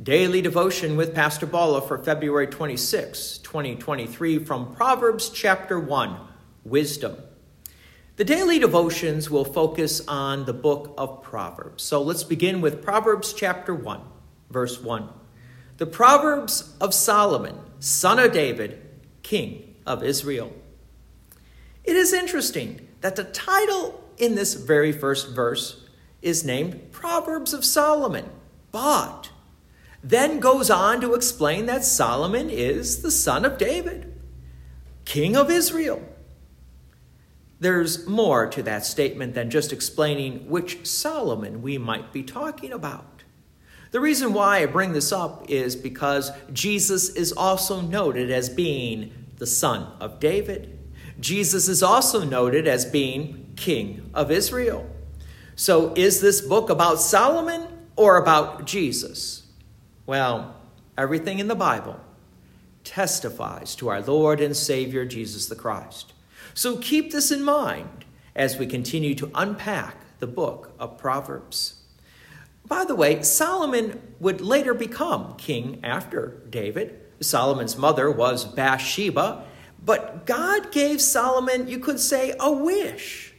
Daily devotion with Pastor Bala for February 26, 2023, from Proverbs chapter 1 Wisdom. The daily devotions will focus on the book of Proverbs. So let's begin with Proverbs chapter 1, verse 1. The Proverbs of Solomon, son of David, king of Israel. It is interesting that the title in this very first verse is named Proverbs of Solomon, but then goes on to explain that Solomon is the son of David, king of Israel. There's more to that statement than just explaining which Solomon we might be talking about. The reason why I bring this up is because Jesus is also noted as being the son of David. Jesus is also noted as being king of Israel. So, is this book about Solomon or about Jesus? Well, everything in the Bible testifies to our Lord and Savior Jesus the Christ. So keep this in mind as we continue to unpack the book of Proverbs. By the way, Solomon would later become king after David. Solomon's mother was Bathsheba, but God gave Solomon, you could say, a wish.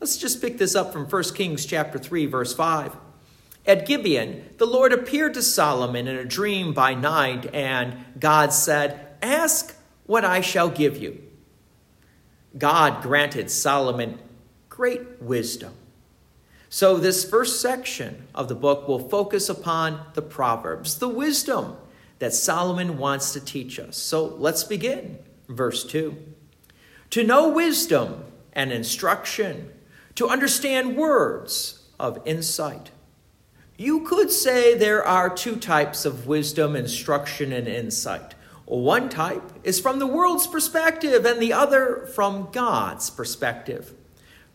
Let's just pick this up from 1 Kings chapter 3 verse 5. At Gibeon, the Lord appeared to Solomon in a dream by night, and God said, Ask what I shall give you. God granted Solomon great wisdom. So, this first section of the book will focus upon the Proverbs, the wisdom that Solomon wants to teach us. So, let's begin. Verse 2 To know wisdom and instruction, to understand words of insight you could say there are two types of wisdom, instruction, and insight. One type is from the world's perspective, and the other from God's perspective.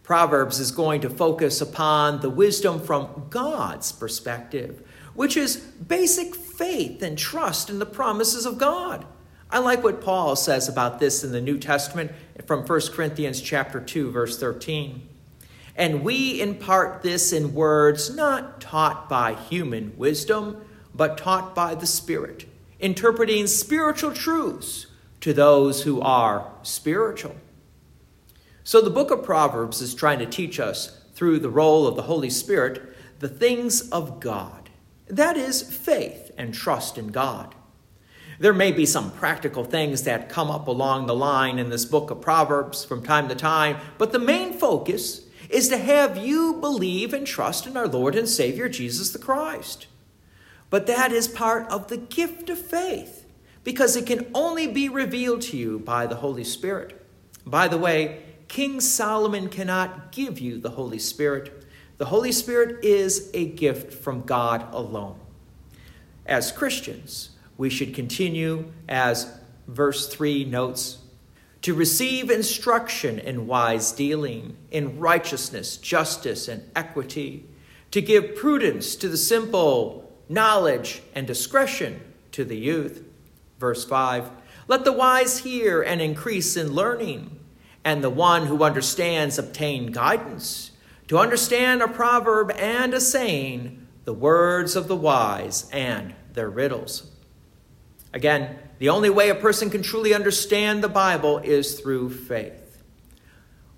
Proverbs is going to focus upon the wisdom from God's perspective, which is basic faith and trust in the promises of God. I like what Paul says about this in the New Testament from 1 Corinthians chapter 2 verse 13. And we impart this in words not taught by human wisdom, but taught by the Spirit, interpreting spiritual truths to those who are spiritual. So the book of Proverbs is trying to teach us, through the role of the Holy Spirit, the things of God. That is faith and trust in God. There may be some practical things that come up along the line in this book of Proverbs from time to time, but the main focus is to have you believe and trust in our Lord and Savior Jesus the Christ. But that is part of the gift of faith because it can only be revealed to you by the Holy Spirit. By the way, King Solomon cannot give you the Holy Spirit. The Holy Spirit is a gift from God alone. As Christians, we should continue, as verse 3 notes, to receive instruction in wise dealing, in righteousness, justice, and equity, to give prudence to the simple, knowledge and discretion to the youth. Verse 5 Let the wise hear and increase in learning, and the one who understands obtain guidance. To understand a proverb and a saying, the words of the wise and their riddles. Again, the only way a person can truly understand the Bible is through faith,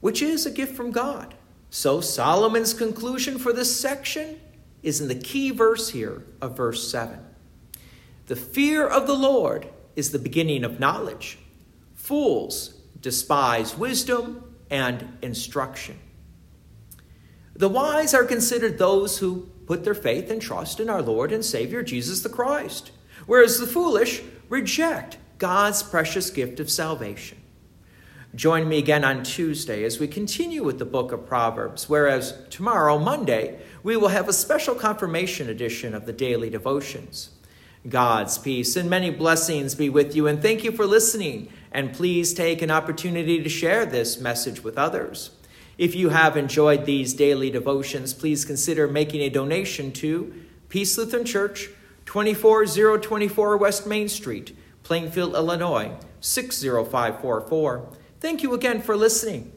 which is a gift from God. So Solomon's conclusion for this section is in the key verse here of verse 7. The fear of the Lord is the beginning of knowledge. Fools despise wisdom and instruction. The wise are considered those who put their faith and trust in our Lord and Savior Jesus the Christ, whereas the foolish reject God's precious gift of salvation. Join me again on Tuesday as we continue with the book of Proverbs, whereas tomorrow, Monday, we will have a special confirmation edition of the daily devotions. God's peace and many blessings be with you, and thank you for listening. And please take an opportunity to share this message with others. If you have enjoyed these daily devotions, please consider making a donation to Peace Lutheran Church. 24024 West Main Street, Plainfield, Illinois 60544. Thank you again for listening.